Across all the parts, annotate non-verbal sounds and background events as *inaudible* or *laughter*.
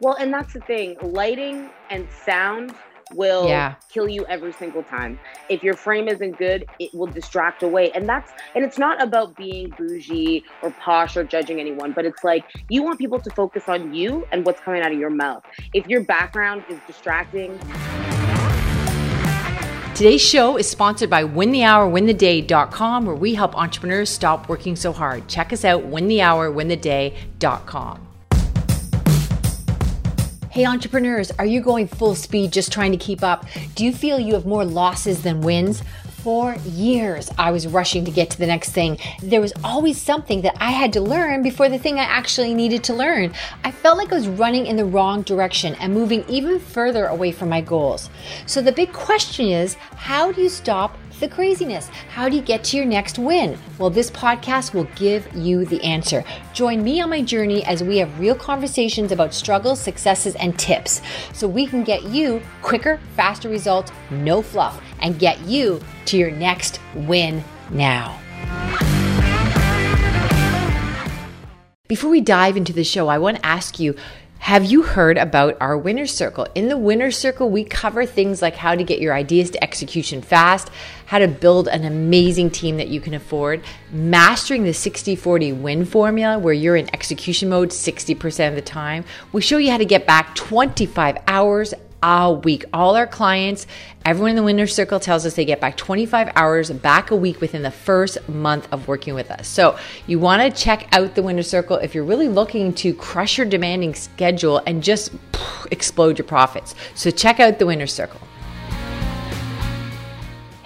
Well, and that's the thing lighting and sound will Yeah. kill you every single time. If your frame isn't good, it will distract away. And that's and it's not about being bougie or posh or judging anyone, but it's like you want people to focus on you and what's coming out of your mouth. If your background is distracting, Today's show is sponsored by winthehourwintheday.com, where we help entrepreneurs stop working so hard. Check us out, winthehourwintheday.com. Hey, entrepreneurs, are you going full speed just trying to keep up? Do you feel you have more losses than wins? For years, I was rushing to get to the next thing. There was always something that I had to learn before the thing I actually needed to learn. I felt like I was running in the wrong direction and moving even further away from my goals. So, the big question is how do you stop the craziness? How do you get to your next win? Well, this podcast will give you the answer. Join me on my journey as we have real conversations about struggles, successes, and tips so we can get you quicker, faster results, no fluff, and get you to your next win now. Before we dive into the show, I want to ask you have you heard about our winner circle? In the winner circle, we cover things like how to get your ideas to execution fast, how to build an amazing team that you can afford, mastering the 60 40 win formula where you're in execution mode 60% of the time. We show you how to get back 25 hours a week. All our clients, everyone in the winner circle tells us they get back 25 hours back a week within the first month of working with us. So you want to check out the winner circle if you're really looking to crush your demanding schedule and just explode your profits. So check out the winner circle.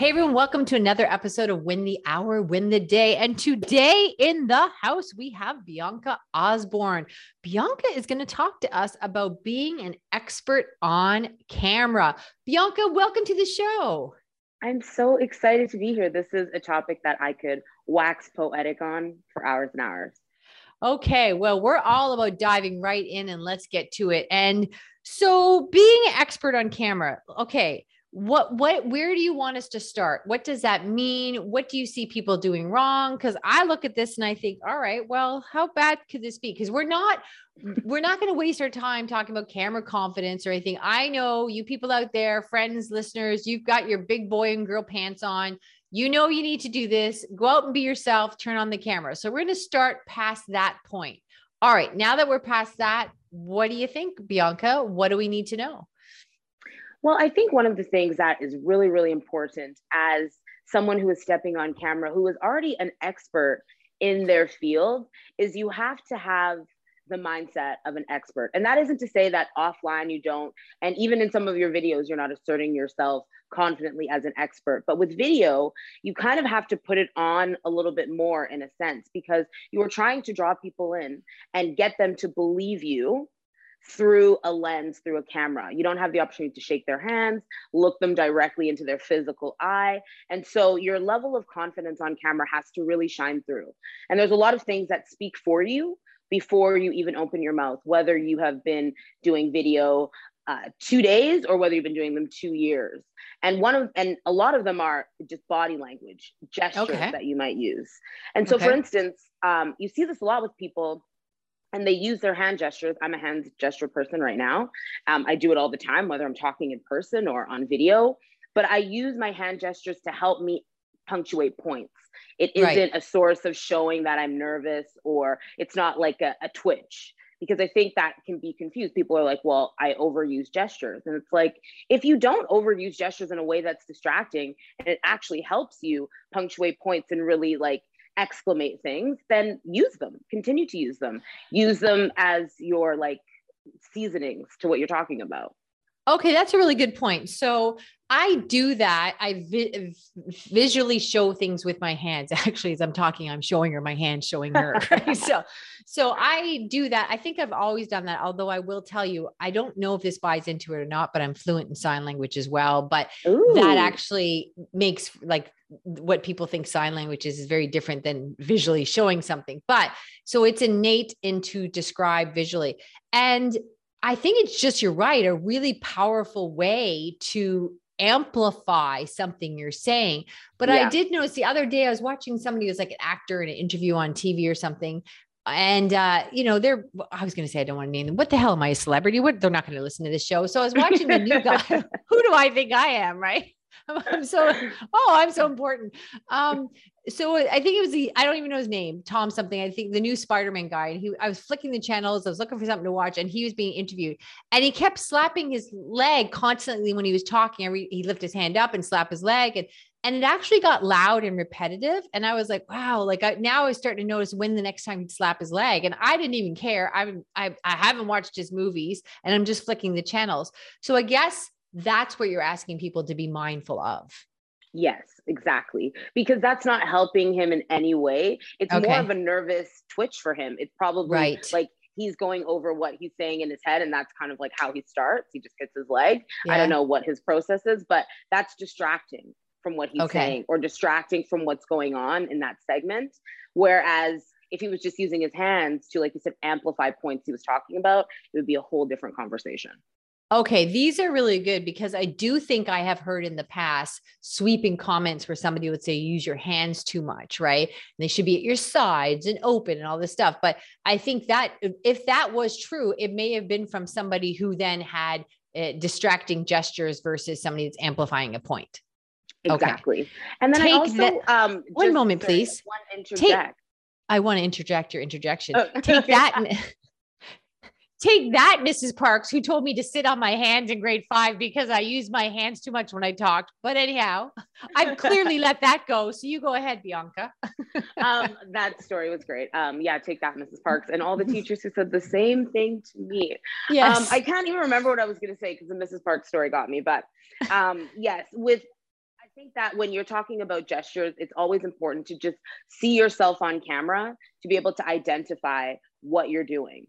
Hey everyone, welcome to another episode of Win the Hour, Win the Day. And today in the house, we have Bianca Osborne. Bianca is going to talk to us about being an expert on camera. Bianca, welcome to the show. I'm so excited to be here. This is a topic that I could wax poetic on for hours and hours. Okay, well, we're all about diving right in and let's get to it. And so, being an expert on camera, okay, what what where do you want us to start? What does that mean? What do you see people doing wrong? Because i look at this and i think all right well how bad could this be? Because we're not we're not going to waste our time talking about camera confidence or anything. I know you people out there friends listeners you've got your big boy and girl pants on. You know you need to do this. Go out and be yourself. Turn on the camera. So we're going to start past that point. All right now that we're past that what do you think bianca? What do we need to know Well, I think one of the things that is really, really important as someone who is stepping on camera, who is already an expert in their field, is you have to have the mindset of an expert. And that isn't to say that offline you don't, and even in some of your videos, you're not asserting yourself confidently as an expert. But with video, you kind of have to put it on a little bit more in a sense because you are trying to draw people in and get them to believe you through a lens, through a camera. You don't have the opportunity to shake their hands, look them directly into their physical eye. And so your level of confidence on camera has to really shine through. And there's a lot of things that speak for you before you even open your mouth, whether you have been doing video uh, two days or whether you've been doing them two years. And one of and a lot of them are just body language, gestures Okay. that you might use. And so, for instance, um, you see this a lot with people and they use their hand gestures. I'm a hand gesture person right now. Um, I do it all the time, whether I'm talking in person or on video. But I use my hand gestures to help me punctuate points. It Right. isn't a source of showing that I'm nervous or it's not like a, a twitch because I think that can be confused. People are like, well, I overuse gestures. And it's like, if you don't overuse gestures in a way that's distracting and it actually helps you punctuate points and really like exclamate things, then use them, continue to use them, use them as your like seasonings to what you're talking about. Okay, that's a really good point. So I do that. I vi- visually show things with my hands. *laughs* Actually, as I'm talking, I'm showing her my hands, showing her. *laughs* right? so, so I do that. I think I've always done that. Although I will tell you, I don't know if this buys into it or not. But I'm fluent in sign language as well. But Ooh. that actually makes like what people think sign language is is very different than visually showing something. But so it's innate into describe visually. And I think it's just, you're right, a really powerful way to amplify something you're saying. But I did notice the other day, I was watching somebody who was like an actor in an interview on TV or something. and uh, you know, they're I was gonna say I don't want to name them. What the hell am I a celebrity? What they're not gonna listen to this show. So I was watching the new guy. *laughs* *laughs* Who do I think I am, right? *laughs* I'm so oh, I'm so important. Um, so I think it was the I don't even know his name, Tom something. I think the new Spider-Man guy. And he I was flicking the channels, I was looking for something to watch, and he was being interviewed. And he kept slapping his leg constantly when he was talking. Every he lift his hand up and slap his leg. And and it actually got loud and repetitive. And I was like, wow, like I, now I was starting to notice when the next time he'd slap his leg. And I didn't even care. I'm, I, I haven't watched his movies and I'm just flicking the channels. So I guess that's what you're asking people to be mindful of. Yes, exactly. Because that's not helping him in any way. It's okay. more of a nervous twitch for him. It's probably right. like he's going over what he's saying in his head and that's kind of like how he starts. He just hits his leg. Yeah. I don't know what his process is, but that's distracting from what he's okay. saying or distracting from what's going on in that segment. Whereas if he was just using his hands to, like you said, amplify points he was talking about, it would be a whole different conversation. Okay, these are really good because I do think I have heard in the past sweeping comments where somebody would say use your hands too much, right? And they should be at your sides and open and all this stuff. But I think that if that was true, it may have been from somebody who then had uh, distracting gestures versus somebody that's amplifying a point. Exactly. Okay. And then Take I also that, um one moment, please. One. Take, I want to interject your interjection. Oh. Take that. *laughs* Take that, Mrs. Parks, who told me to sit on my hands in grade five because I used my hands too much when I talked. But anyhow, I've clearly *laughs* let that go. So you go ahead, Bianca. *laughs* um, that story was great. Um, yeah, take that, Mrs. Parks, and all the *laughs* teachers who said the same thing to me. Yes. Um, I can't even remember what I was going to say because the Mrs. Parks story got me. But um, yes, with I think that when you're talking about gestures, it's always important to just see yourself on camera to be able to identify what you're doing.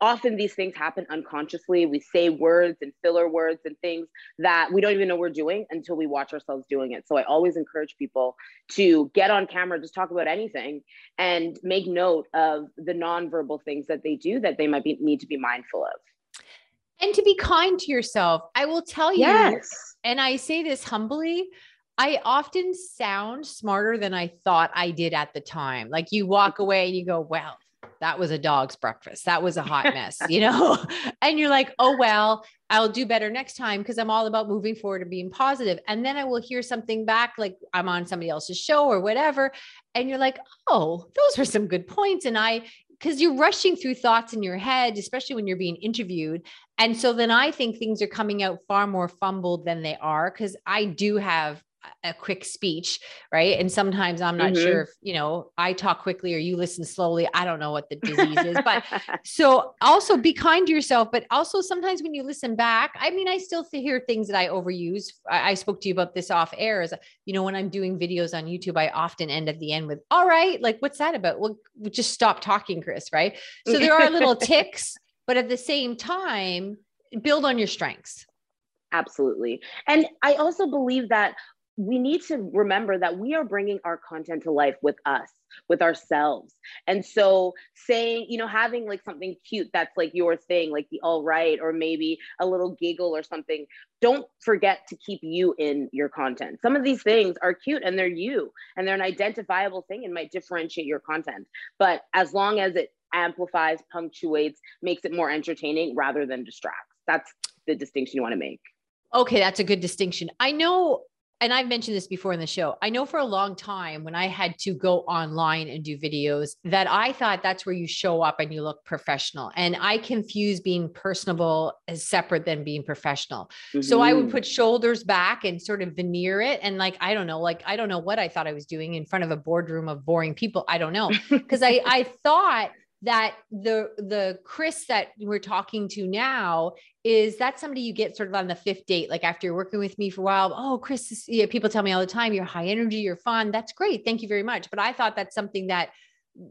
Often these things happen unconsciously. We say words and filler words and things that we don't even know we're doing until we watch ourselves doing it. So I always encourage people to get on camera, just talk about anything, and make note of the nonverbal things that they do that they might be, need to be mindful of. And to be kind to yourself. I will tell you, yes. and I say this humbly, I often sound smarter than I thought I did at the time. Like you walk mm-hmm. away and you go, well, that was a dog's breakfast. That was a hot *laughs* mess, you know? *laughs* and you're like, oh, well, I'll do better next time because I'm all about moving forward and being positive. And then I will hear something back, like I'm on somebody else's show or whatever. And you're like, oh, those were some good points. And I, because you're rushing through thoughts in your head, especially when you're being interviewed. And so then I think things are coming out far more fumbled than they are because I do have a quick speech, right? And sometimes I'm not mm-hmm. sure if, you know, I talk quickly or you listen slowly. I don't know what the disease is. But *laughs* so also be kind to yourself. But also sometimes when you listen back, I mean, I still hear things that I overuse. I, I spoke to you about this off air. As you know, when I'm doing videos on YouTube, I often end at the end with, all right, like, what's that about? Well, just stop talking, Chris, right? So there are little *laughs* ticks, but at the same time, build on your strengths. Absolutely. And I also believe that we need to remember that we are bringing our content to life with us with ourselves. And so saying you know having like something cute that's like your thing like the all right or maybe a little giggle or something don't forget to keep you in your content. Some of these things are cute and they're you and they're an identifiable thing and might differentiate your content. But as long as it amplifies punctuates makes it more entertaining rather than distracts. That's the distinction you want to make. Okay, that's a good distinction. I know and I've mentioned this before in the show. I know for a long time when I had to go online and do videos that I thought that's where you show up and you look professional. And I confuse being personable as separate than being professional. Mm-hmm. So I would mm-hmm. put shoulders back and sort of veneer it. And like, I don't know, like, I don't know what I thought I was doing in front of a boardroom of boring people. I don't know. Cause I, I thought that the the Chris that we're talking to now is that somebody you get sort of on the fifth date, like after you're working with me for a while. Oh, Chris, yeah, people tell me all the time, you're high energy, you're fun. That's great. Thank you very much. But I thought that's something that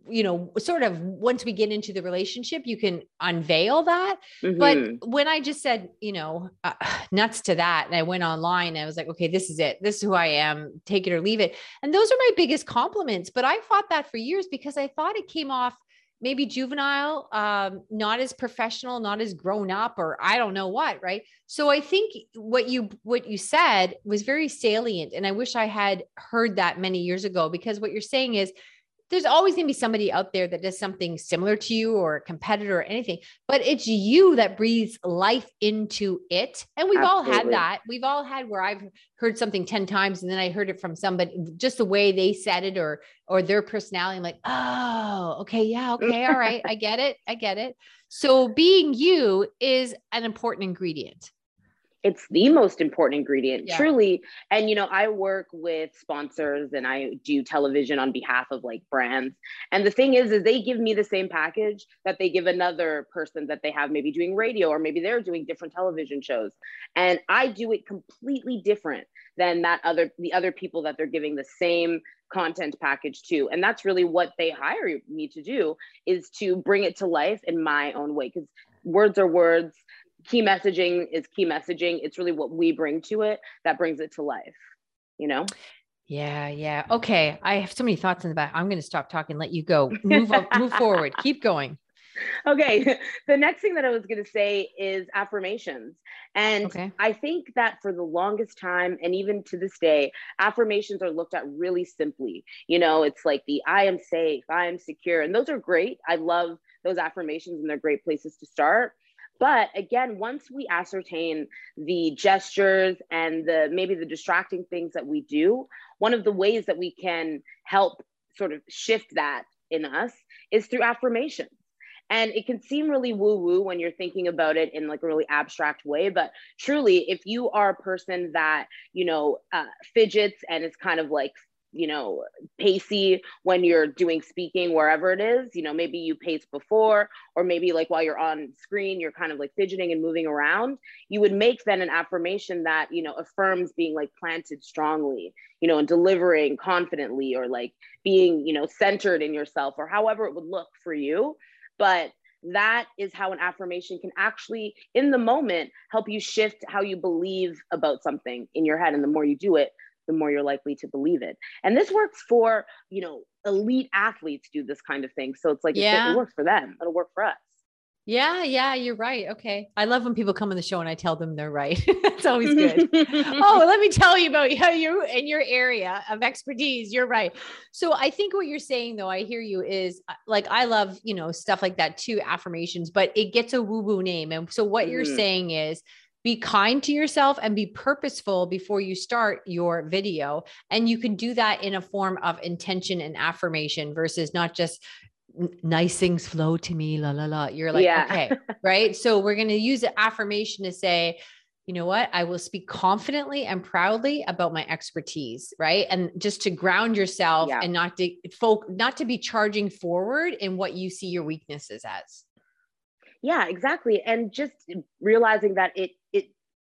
you know sort of once we get into the relationship you can unveil that mm-hmm. but when i just said you know uh, *sighs* nuts to that and i went online and i was like okay this is it this is who i am take it or leave it and those are my biggest compliments but i fought that for years because i thought it came off maybe juvenile, um, not as professional, not as grown up, or I don't know what, right? So I think what you what you said was very salient, and I wish I had heard that many years ago because what you're saying is there's always going to be somebody out there that does something similar to you or a competitor or anything, but it's you that breathes life into it. And we've Absolutely. all had that. We've all had where I've heard something 10 times and then I heard it from somebody, just the way they said it or, or their personality. I'm like, oh, okay. Yeah. Okay. All right. I *laughs* get it. I get it. So being you is an important ingredient it's the most important ingredient yeah. truly. And you know i work with sponsors and i do television on behalf of like brands. And the thing is is they give me the same package that they give another person that they have maybe doing radio or maybe they're doing different television shows. And i do it completely different than that other the other people that they're giving the same content package to. And that's really what they hire me to do is to bring it to life in my own way. Because words are words key messaging is key messaging. It's really what we bring to it that brings it to life, you know? Yeah, yeah. Okay. I have so many thoughts in the back. I'm going to stop talking, let you go. Move up, move *laughs* forward. Keep going. Okay. *laughs* The next thing that I was going to say is affirmations. And okay. I think that for the longest time, and even to this day, affirmations are looked at really simply. You know, it's like the I am safe, I am secure. And those are great. I love those affirmations and they're great places to start. But again, once we ascertain the gestures and the maybe the distracting things that we do, one of the ways that we can help sort of shift that in us is through affirmations. And it can seem really woo woo when you're thinking about it in like a really abstract way. But truly, if you are a person that, you know, uh, fidgets and is kind of like you know, pacey when you're doing speaking wherever it is. You know, maybe you pace before, or maybe like while you're on screen, you're kind of like fidgeting and moving around. You would make then an affirmation that, you know, affirms being like planted strongly, you know, and delivering confidently or like being, you know, centered in yourself or however it would look for you. But that is how an affirmation can actually in the moment help you shift how you believe about something in your head and the more you do it the more you're likely to believe it. And this works for, you know, elite athletes do this kind of thing. So it's like, yeah. it, it works for them. It'll work for us. Yeah, yeah, you're right. Okay. I love when people come on the show and I tell them they're right. *laughs* it's always good. *laughs* oh, let me tell you about *laughs* how you in your area of expertise. You're right. So I think what you're saying though, I hear you is uh, like I love, you know, stuff like that too, affirmations, but it gets a woo-woo name. And so what mm. you're saying is be kind to yourself and be purposeful before you start your video. And you can do that in a form of intention and affirmation versus not just nice things flow to me, la, la, la. You're like, yeah. okay, *laughs* right? So we're going to use an affirmation to say, you know what? I will speak confidently and proudly about my expertise, right? And just to ground yourself yeah. and not to folk, not to be charging forward in what you see your weaknesses as. Yeah, exactly. And just realizing that it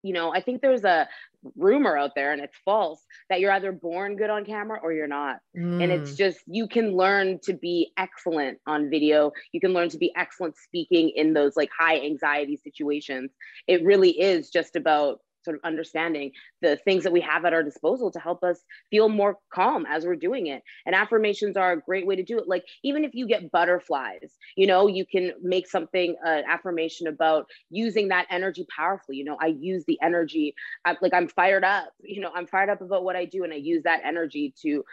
you know, I think there's a rumor out there and it's false that you're either born good on camera or you're not. Mm. And it's mm. just, you can learn to be excellent on video. You can learn to be excellent speaking in those like high anxiety situations. It really is just about sort of understanding the things that we have at our disposal to help us feel more calm as we're doing it. And affirmations are a great way to do it. Like even if you get butterflies, you know, you can make something an uh, affirmation about using that energy powerfully. You know, I use the energy, I, like I'm fired up. You know, I'm fired up about what I do, and I use that energy to,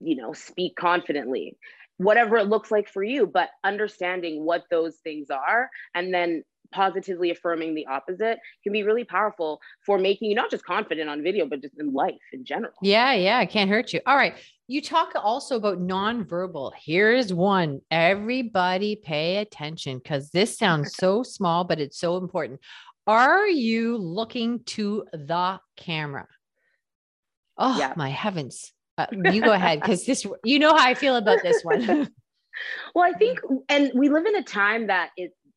you know, speak confidently whatever it looks like for you, but understanding what those things are and then positively affirming the opposite can be really powerful for making you not just confident on video, but just in life in general. Yeah, yeah, it can't hurt you. All right. You talk also about nonverbal. Here's one. Everybody pay attention because this sounds *laughs* so small, but it's so important. Are you looking to the camera? Oh, yeah. my heavens. Uh, you go ahead because this, you know how I feel about this one. *laughs* well, I think, and we live in a time that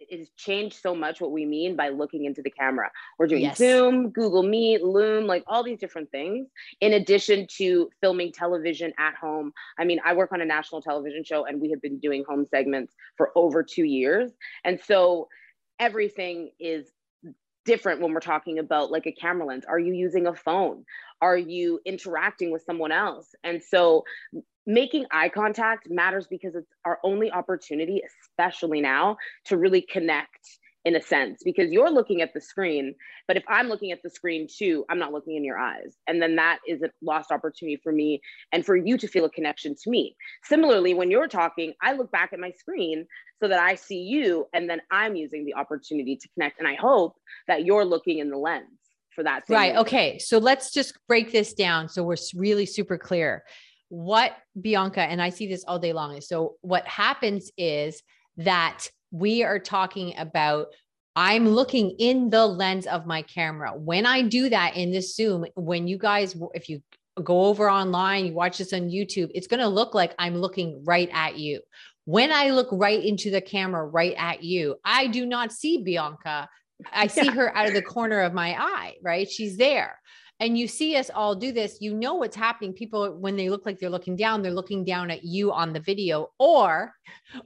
it, has changed so much what we mean by looking into the camera. We're doing yes. Zoom, Google Meet, Loom, like all these different things, in addition to filming television at home. I mean, I work on a national television show and we have been doing home segments for over two years. And so everything is different when we're talking about like a camera lens. Are you using a phone? Are you interacting with someone else? And so making eye contact matters because it's our only opportunity, especially now, to really connect in a sense because you're looking at the screen but if i'm looking at the screen too i'm not looking in your eyes. And then that is a lost opportunity for me and for you to feel a connection to me. Similarly when you're talking i look back at my screen so that i see you and then i'm using the opportunity to connect. And i hope that you're looking in the lens for that right reason. okay. So let's just break this down so we're really super clear what bianca and i see this all day long is so what happens is that we are talking about I'm looking in the lens of my camera. When I do that in this Zoom, when you guys, if you go over online, you watch this on YouTube, it's going to look like I'm looking right at you. When I look right into the camera, right at you, I do not see Bianca. I see yeah. her out of the corner of my eye, right? She's there and you see us all do this, you know what's happening. People, when they look like they're looking down, they're looking down at you on the video, or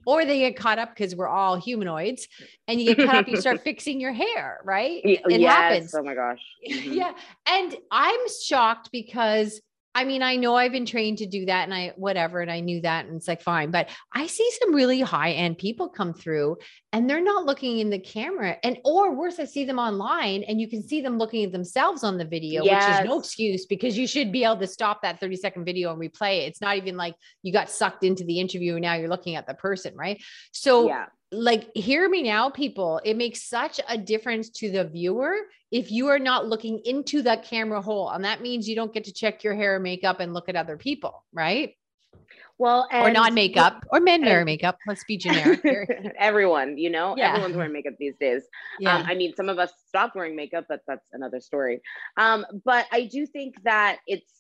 or they get caught up because we're all humanoids and you get caught up, you start *laughs* fixing your hair, right? It yes. happens. Oh my gosh. *laughs* Mm-hmm. yeah. And I'm shocked because I mean, I know I've been trained to do that and I whatever, and I knew that, and it's like fine. But I see some really high end people come through and they're not looking in the camera. And or worse, I see them online and you can see them looking at themselves on the video, yes. which is no excuse because you should be able to stop that 30 second video and replay it. It's not even like you got sucked into the interview and now you're looking at the person, right? So yeah like hear me now people. It makes such a difference to the viewer if you are not looking into that camera hole and that means you don't get to check your hair and makeup and look at other people right? Well or non-makeup or men wear makeup. Let's be generic *laughs* everyone you know? Yeah. everyone's wearing makeup these days. Yeah. Um, i mean some of us stopped wearing makeup but that's another story. Um, but i do think that it's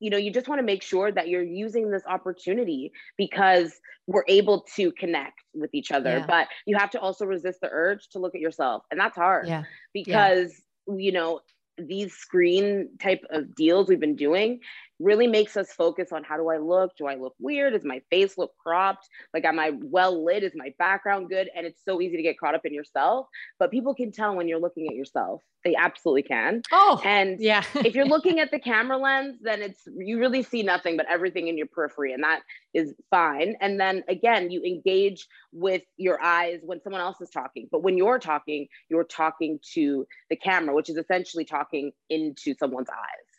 you know you just want to make sure that you're using this opportunity because we're able to connect with each other yeah. but you have to also resist the urge to look at yourself and that's hard yeah. because yeah. you know these screen type of deals we've been doing really makes us focus on how do I look? Do I look weird? Does my face look cropped? Like, am I well lit? Is my background good? And it's so easy to get caught up in yourself, but people can tell when you're looking at yourself. They absolutely can. Oh, and yeah. *laughs* if you're looking at the camera lens, then it's you really see nothing but everything in your periphery, and that is fine. And then again, you engage with your eyes when someone else is talking, but when you're talking, you're talking to the camera, which is essentially talking into someone's eyes.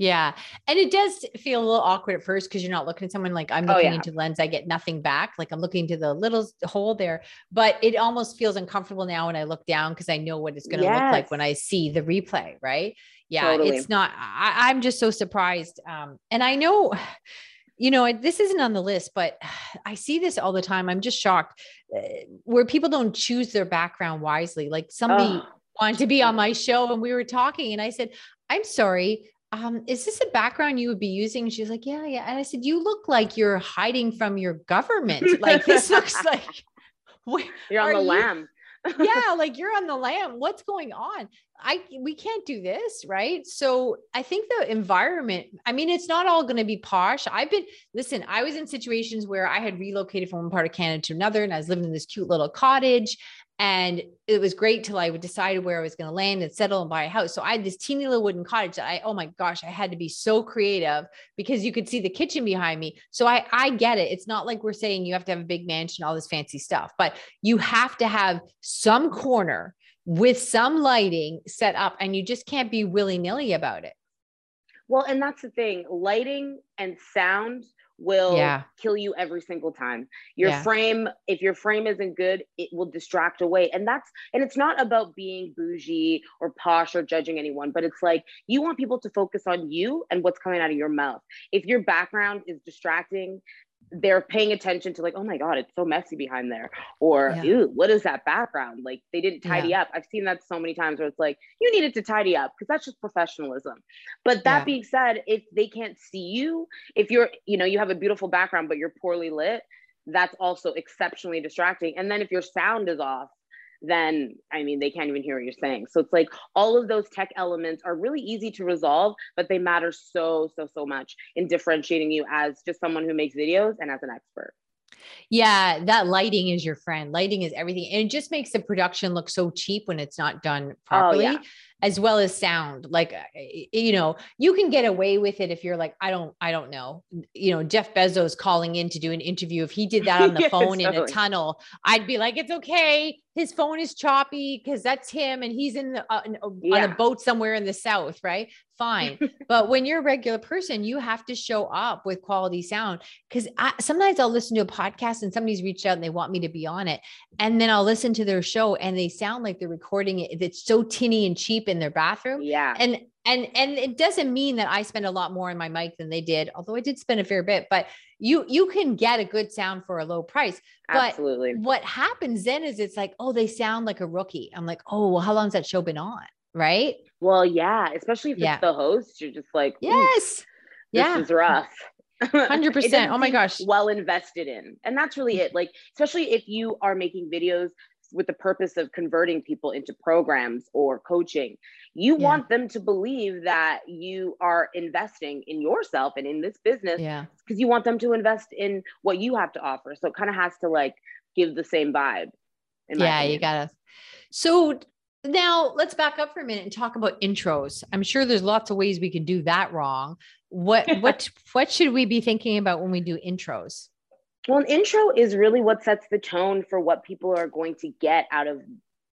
Yeah. And it does feel a little awkward at first because you're not looking at someone like I'm oh, looking oh, yeah. into the lens, I get nothing back. Like I'm looking to the little hole there, but it almost feels uncomfortable now when I look down because I know what it's going to yes. look like when I see the replay. Right. Yeah. Totally. It's not, I, I'm just so surprised. Um, and I know, you know, this isn't on the list, but I see this all the time. I'm just shocked uh, where people don't choose their background wisely. Like somebody oh. wanted to be on my show and we were talking and I said, I'm sorry um, is this a background you would be using? And she's like, yeah, yeah. And I said, you look like you're hiding from your government. Like this looks *laughs* like you're on the you? lam. yeah, *laughs* like you're on the lam. What's going on? I we can't do this, right? So I think the environment, I mean, it's not all going to be posh. I've been listen, I was in situations where I had relocated from one part of Canada to another, and I was living in this cute little cottage. And it was great till I decided where I was going to land and settle and buy a house. So I had this teeny little wooden cottage that I, oh my gosh, I had to be so creative because you could see the kitchen behind me. So I, I get it. It's not like we're saying you have to have a big mansion, all this fancy stuff, but you have to have some corner with some lighting set up and you just can't be willy nilly about it. Well, and that's the thing lighting and sound will yeah. kill you every single time. Your yeah. frame, if your frame isn't good, it will distract away. And that's, and it's not about being bougie or posh or judging anyone, but it's like you want people to focus on you and what's coming out of your mouth. If your background is distracting, they're paying attention to like, oh my God, it's so messy behind there. Or, yeah. ew, what is that background? Like they didn't tidy yeah. up. I've seen that so many times where it's like, you needed to tidy up because that's just professionalism. But that yeah. being said, if they can't see you, if you're, you know, you have a beautiful background, but you're poorly lit, that's also exceptionally distracting. And then if your sound is off, then I mean, they can't even hear what you're saying. So it's like all of those tech elements are really easy to resolve, but they matter so, so, so much in differentiating you as just someone who makes videos and as an expert. Yeah, that lighting is your friend. Lighting is everything. And it just makes the production look so cheap when it's not done properly. Oh, yeah. As well as sound like uh, you know you can get away with it if you're like i don't i don't know you know jeff bezos calling in to do an interview if he did that on *laughs* the yes, phone totally. in a tunnel i'd be like it's okay his phone is choppy because that's him and he's in the uh, yeah. on a boat somewhere in the south right fine *laughs* but when you're a regular person you have to show up with quality sound because sometimes i'll listen to a podcast and somebody's reached out and they want me to be on it and then i'll listen to their show and they sound like they're recording it it's so tinny and cheap in their bathroom yeah and and and it doesn't mean that i spend a lot more on my mic than they did although i did spend a fair bit but you you can get a good sound for a low price. But Absolutely. what happens then is it's like, oh, they sound like a rookie. I'm like, oh, well, how long's that show been on? Right. Well, yeah, especially if yeah. it's the host, you're just like, yes, yeah, this is rough. *laughs* Hundred percent. Oh my gosh. Well invested in, and that's really it. Like, especially if you are making videos with the purpose of converting people into programs or coaching. You yeah. want them to believe that you are investing in yourself and in this business yeah. because you want them to invest in what you have to offer. So it kind of has to like give the same vibe. Yeah, you gotta. So now let's back up for a minute and talk about intros. I'm sure there's lots of ways we can do that wrong. What *laughs* what what should we be thinking about when we do intros? Well, an intro is really what sets the tone for what people are going to get out of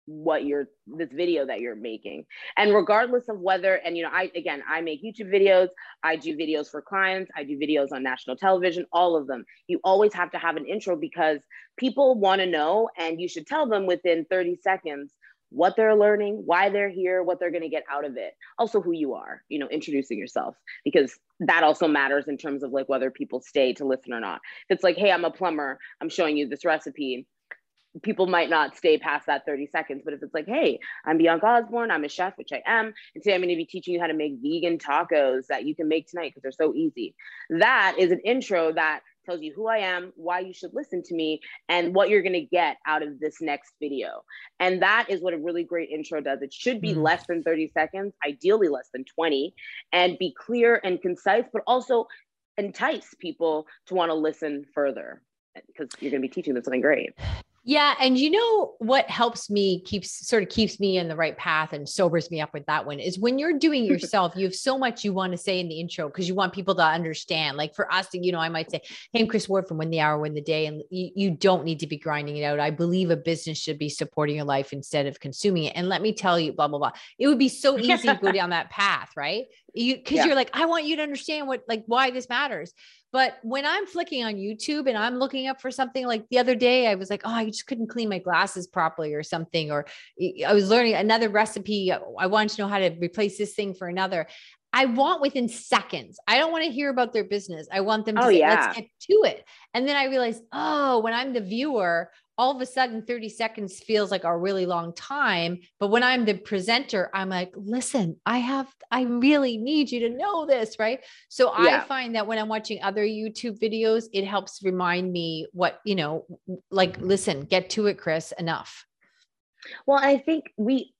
what you're this video that you're making and regardless of whether and you know i again i make youtube videos i do videos for clients i do videos on national television all of them you always have to have an intro because people want to know and you should tell them within 30 seconds what they're learning, why they're here, what they're going to get out of it. Also, who you are, you know, introducing yourself, because that also matters in terms of like whether people stay to listen or not. If it's like, hey, I'm a plumber, I'm showing you this recipe, people might not stay past that 30 seconds. But if it's like, hey, I'm Bianca Osborne, I'm a chef, which I am, and today I'm going to be teaching you how to make vegan tacos that you can make tonight because they're so easy. That is an intro that tells you who I am, why you should listen to me, and what you're going to get out of this next video. And that is what a really great intro does. It should be mm. less than 30 seconds, ideally less than 20, and be clear and concise, but also entice people to want to listen further because you're going to be teaching them something great. Yeah. And you know what helps me keeps sort of keeps me in the right path and sobers me up with that one is when you're doing *laughs* yourself, you have so much you want to say in the intro because you want people to understand. Like for us, you know, I might say, Hey, I'm Chris Ward from Win the Hour, Win the Day. And you, you don't need to be grinding it out. I believe a business should be supporting your life instead of consuming it. And let me tell you, blah, blah, blah. It would be so easy to go *laughs* down that path, right? You because yeah. you're like, I want you to understand what like why this matters. But when I'm flicking on YouTube and I'm looking up for something like the other day, I was like, oh, I just couldn't clean my glasses properly or something. Or I was learning another recipe. I wanted to know how to replace this thing for another. I want within seconds. I don't want to hear about their business. I want them to oh, say, yeah. let's get to it. And then I realized, oh, when I'm the viewer, all of a sudden 30 seconds feels like a really long time but when i'm the presenter i'm like listen i have i really need you to know this right so yeah. i find that when i'm watching other youtube videos it helps remind me what you know like listen get to it chris enough well i think we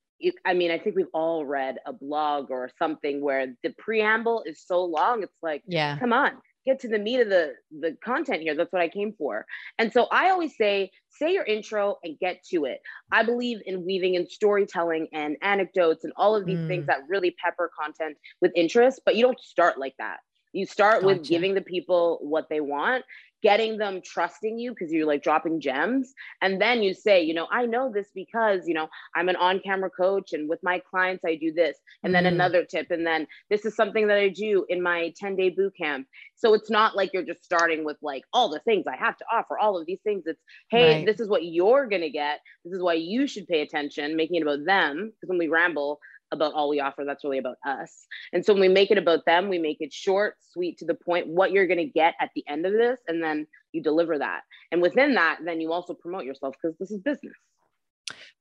I mean, I think we've all read a blog or something where the preamble is so long. It's like, yeah, come on, get to the meat of the the content here that's what i came for and so i always say say your intro and get to it i believe in weaving in storytelling and anecdotes and all of these mm. things that really pepper content with interest but you don't start like that you start gotcha. with giving the people what they want getting them trusting you because you're like dropping gems. And then you say you know i know this because you know i'm an on-camera coach and with my clients i do this. And then mm. another tip and then this is something that i do in my 10 day boot camp. So it's not like you're just starting with like all the things i have to offer all of these things. It's hey right. this is what you're going to get. This is why you should pay attention making it about them because when we ramble about all we offer. That's really about us. And so when we make it about them, we make it short, sweet, to the point, what you're going to get at the end of this. And then you deliver that. And within that, then you also promote yourself because this is business.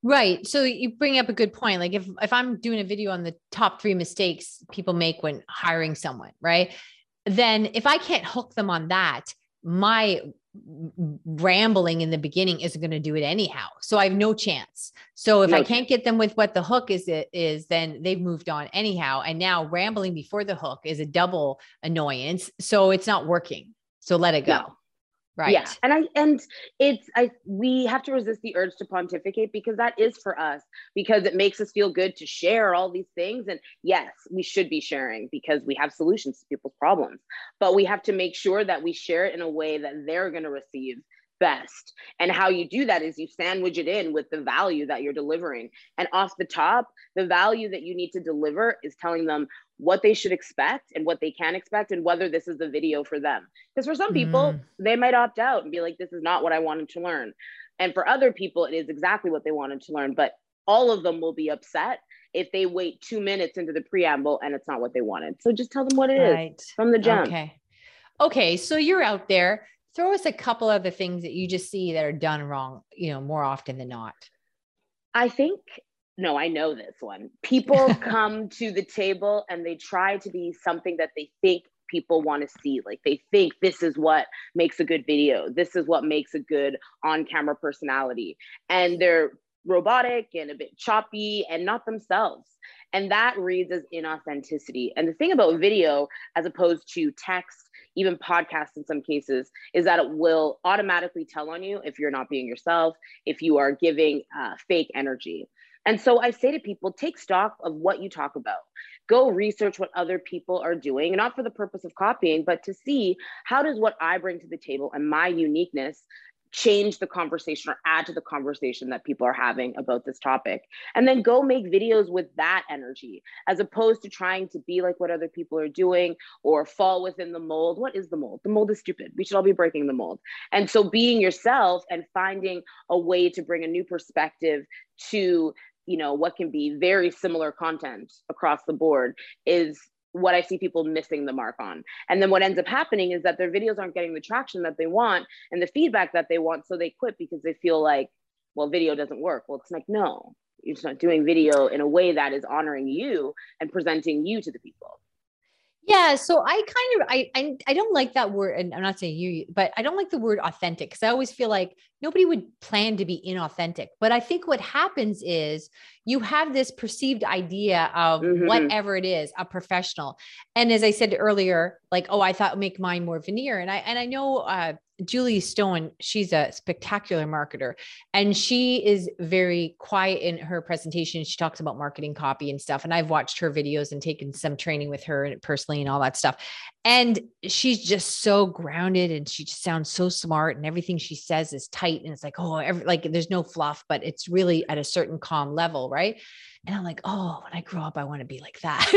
Right. So you bring up a good point. Like if, if I'm doing a video on the top three mistakes people make when hiring someone, right? Then if I can't hook them on that, my rambling in the beginning isn't going to do it anyhow. So I have no chance. So if no. I can't get them with what the hook is it is then they've moved on anyhow and now rambling before the hook is a double annoyance. So it's not working. So let it go. No. Right. Yeah. And I and it's I we have to resist the urge to pontificate because that is for us because it makes us feel good to share all these things and yes, we should be sharing because we have solutions to people's problems. But we have to make sure that we share it in a way that they're going to receive best. And how you do that is you sandwich it in with the value that you're delivering. And off the top, the value that you need to deliver is telling them what they should expect and what they can expect and whether this is the video for them. Because for some people, mm. they might opt out and be like, this is not what I wanted to learn. And for other people, it is exactly what they wanted to learn. But all of them will be upset if they wait two minutes into the preamble and it's not what they wanted. So just tell them what it right. is from the jump. Okay. Okay. So you're out there. Throw us a couple of the things that you just see that are done wrong, you know, more often than not. I think no, I know this one. People *laughs* come to the table and they try to be something that they think people want to see. Like they think this is what makes a good video. This is what makes a good on camera personality. And they're robotic and a bit choppy and not themselves. And that reads as inauthenticity. And the thing about video, as opposed to text, even podcasts in some cases, is that it will automatically tell on you if you're not being yourself, if you are giving uh, fake energy. And so I say to people, take stock of what you talk about. Go research what other people are doing, not for the purpose of copying, but to see how does what I bring to the table and my uniqueness change the conversation or add to the conversation that people are having about this topic. And then go make videos with that energy as opposed to trying to be like what other people are doing or fall within the mold. What is the mold? The mold is stupid. We should all be breaking the mold. And so being yourself and finding a way to bring a new perspective to you know what can be very similar content across the board is what I see people missing the mark on. And then what ends up happening is that their videos aren't getting the traction that they want and the feedback that they want. So they quit because they feel like, well, video doesn't work. Well, it's like, no, you're just not doing video in a way that is honoring you and presenting you to the people. Yeah, so I kind of I, I I don't like that word, and I'm not saying you, but I don't like the word authentic because I always feel like nobody would plan to be inauthentic. But I think what happens is you have this perceived idea of mm-hmm. whatever it is, a professional. And as I said earlier, like, oh, I thought make mine more veneer. And I and I know uh Julie Stone, she's a spectacular marketer and she is very quiet in her presentation. She talks about marketing copy and stuff. And I've watched her videos and taken some training with her personally and all that stuff. And she's just so grounded and she just sounds so smart and everything she says is tight. And it's like, oh, every, like there's no fluff, but it's really at a certain calm level. Right. And I'm like, oh, when I grow up, I want to be like that.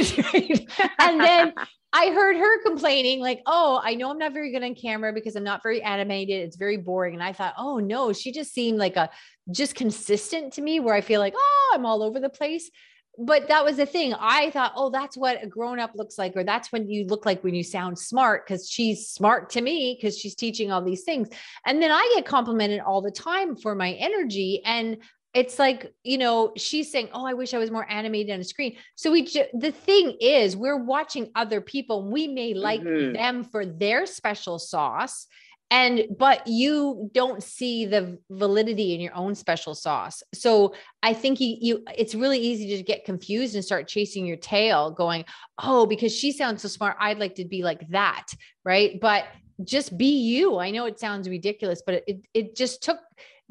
*laughs* and then I heard her complaining, like, oh, I know I'm not very good on camera because I'm not very animated. It's very boring. And I thought, oh no, she just seemed like a just consistent to me where I feel like, oh, I'm all over the place. But that was the thing. I thought, oh, that's what a grown up looks like, or that's when you look like when you sound smart because she's smart to me because she's teaching all these things. And then I get complimented all the time for my energy. And it's like you know she's saying oh i wish i was more animated on a screen. So we ju- the thing is we're watching other people we may like mm-hmm. them for their special sauce and but you don't see the validity in your own special sauce. So i think you, you it's really easy to get confused and start chasing your tail going oh because she sounds so smart i'd like to be like that right? But just be you. I know it sounds ridiculous but it, it just took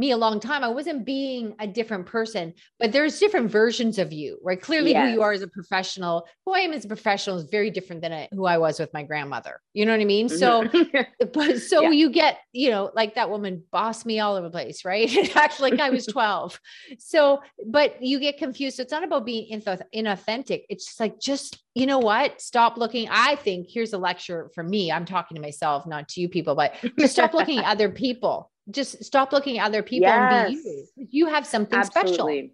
me a long time. I wasn't being a different person, but there's different versions of you, right? Clearly, yes. who you are as a professional, who I am as a professional is very different than who I was with my grandmother. You know what I mean? So, mm-hmm. *laughs* but so yeah. you get, you know, like that woman bossed me all over the place, right? *laughs* Actually, like I was *laughs* 12. So, but you get confused. So it's not about being inauthentic. It's just like, just, you know what? Stop looking. I think here's a lecture for me. I'm talking to myself, not to you people, but just stop looking at other people just stop looking at other people yes. and be you. You have something Absolutely. special.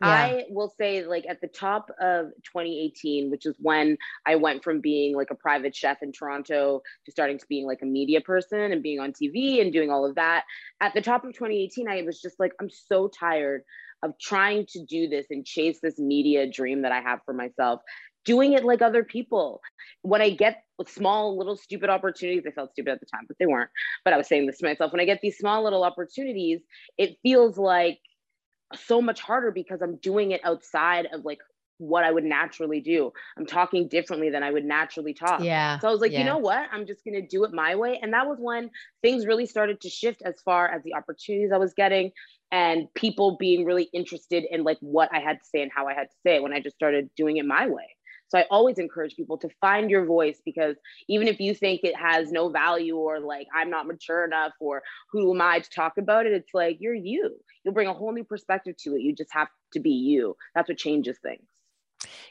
Yeah. I will say, like at the top of 2018, which is when I went from being like a private chef in Toronto to starting to being like a media person and being on TV and doing all of that. At the top of 2018, I was just like, I'm so tired of trying to do this and chase this media dream that I have for myself doing it like other people. When I get small, little, stupid opportunities, I felt stupid at the time, but they weren't. But I was saying this to myself when I get these small, little opportunities, it feels like so much harder because I'm doing it outside of like what I would naturally do. I'm talking differently than I would naturally talk. Yeah. So I was like, yeah. you know what? I'm just going to do it my way. And that was when things really started to shift as far as the opportunities I was getting and people being really interested in like what I had to say and how I had to say it when I just started doing it my way. So I always encourage people to find your voice because even if you think it has no value or like I'm not mature enough or who am I to talk about it, it's like you're you. You'll bring a whole new perspective to it. You just have to be you. That's what changes things.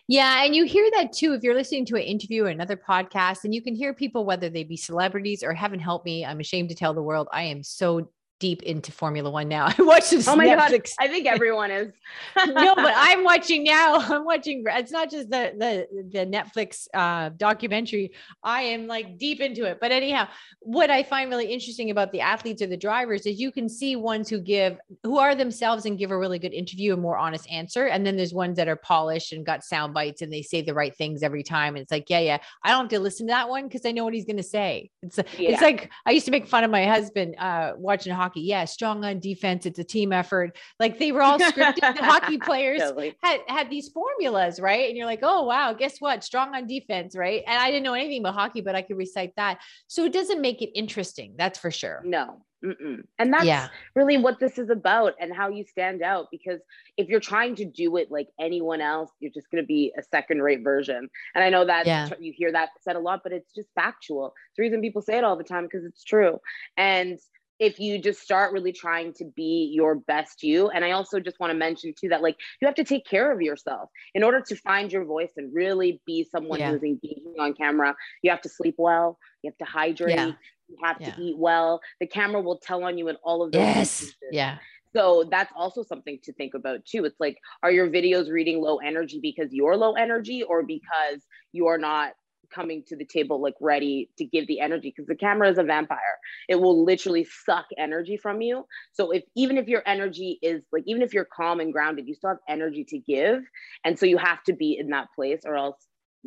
Yeah. And you hear that too if you're listening to an interview or another podcast, and you can hear people, whether they be celebrities or heaven help me, I'm ashamed to tell the world, I am so deep into Formula One now. *laughs* I watch this. Oh my Netflix. god! I think everyone is. *laughs* no, but *laughs* I'm watching now. I'm watching. It's not just the the the Netflix uh, documentary. I am like deep into it. But anyhow, what I find really interesting about the athletes or the drivers is you can see ones who give who are themselves and give a really good interview, a more honest answer, and then there's ones that are polished and got sound bites and they say the right things every time. And it's like, yeah, yeah, I don't have to listen to that one because I know what he's going to say. It's yeah. it's like I used to make fun of my husband uh, watching hockey hockey. Yeah, strong on defense. It's a team effort. Like they were all scripted. the *laughs* hockey players totally. had had these formulas, right? And you're like, oh wow, guess what? Strong on defense, right? And I didn't know anything about hockey, but I could recite that. So it doesn't make it interesting. That's for sure. No, Mm-mm. And that's yeah. really what this is about and how you stand out. Because if you're trying to do it like anyone else, you're just going to be a second rate version. And I know that yeah. you hear that said a lot, but it's just factual. It's the reason people say it all the time because it's true. And if you just start really trying to be your best you. And I also just want to mention too that like you have to take care of yourself in order to find your voice and really be someone yeah. who's engaging on camera. You have to sleep well, you have to hydrate, yeah. you have yeah. to eat well. The camera will tell on you in all of those. Yes. Pieces. Yeah. So that's also something to think about too. It's like, are your videos reading low energy because you're low energy or because you're not coming to the table like ready to give the energy because the camera is a vampire. It will literally suck energy from you. So if even if your energy is like even if you're calm and grounded you still have energy to give. And so you have to be in that place or else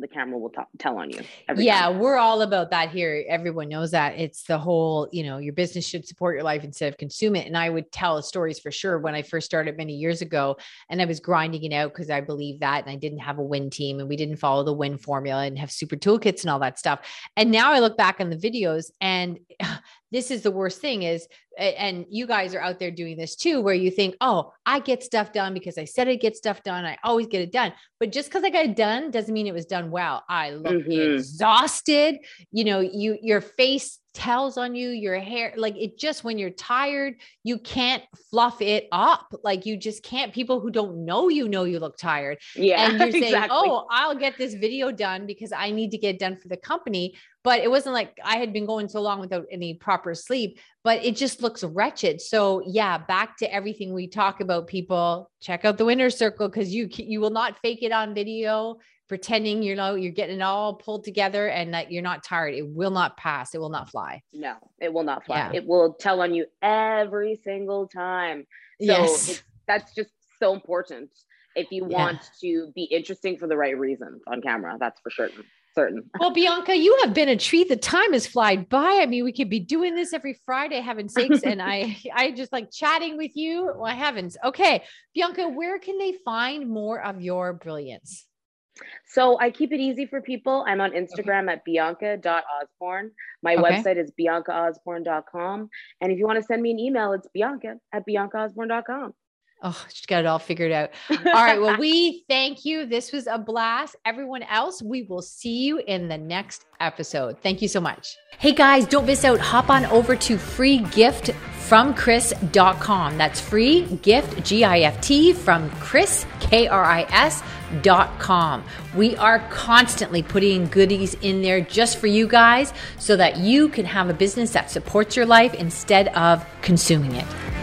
the camera will t- tell on you. yeah, time. we're all about that here. Everyone knows that. It's the whole, you know, your business should support your life instead of consume it. And I would tell stories for sure when I first started many years ago and I was grinding it out because I believe that and I didn't have a win team and we didn't follow the win formula and have super toolkits and all that stuff. And now I look back on the videos and *sighs* this is the worst thing is and you guys are out there doing this too where you think oh i get stuff done because i said i'd get stuff done. I always get it done. But just because i got it done doesn't mean it was done well. I look mm-hmm. exhausted. You know you your face tells on you your hair like it just when you're tired you can't fluff it up. Like you just can't people who don't know you know you look tired. Yeah and you're *laughs* saying exactly. oh i'll get this video done because i need to get done for the company. But it wasn't like i had been going so long without any proper sleep but it just looks wretched. So yeah back to everything we talk about people check out the winner's circle because you you will not fake it on video pretending you know you're getting it all pulled together and that you're not tired. It will not pass. It will not fly. No it will not fly. Yeah. it will tell on you every single time. So yes. that's just so important. If you yeah. want to be interesting for the right reasons on camera that's for certain certain. Well bianca you have been a treat. The time has flied by. I mean we could be doing this every friday having sakes and i *laughs* i just like chatting with you. Well heavens okay bianca where can they find more of your brilliance so I keep it easy for people. I'm on Instagram okay. at bianca.osborne. My okay. website is biancaosborne.com. And if you want to send me an email, it's bianca at biancaosborne.com. Oh, she got it all figured out. All right. Well, we *laughs* thank you. This was a blast. Everyone else, we will see you in the next episode. Thank you so much. Hey guys, don't miss out. Hop on over to free gift from Kris.com. That's free gift, G I F T, from Kris, K R I S. Dot com. We are constantly putting goodies in there just for you guys so that you can have a business that supports your life instead of consuming it.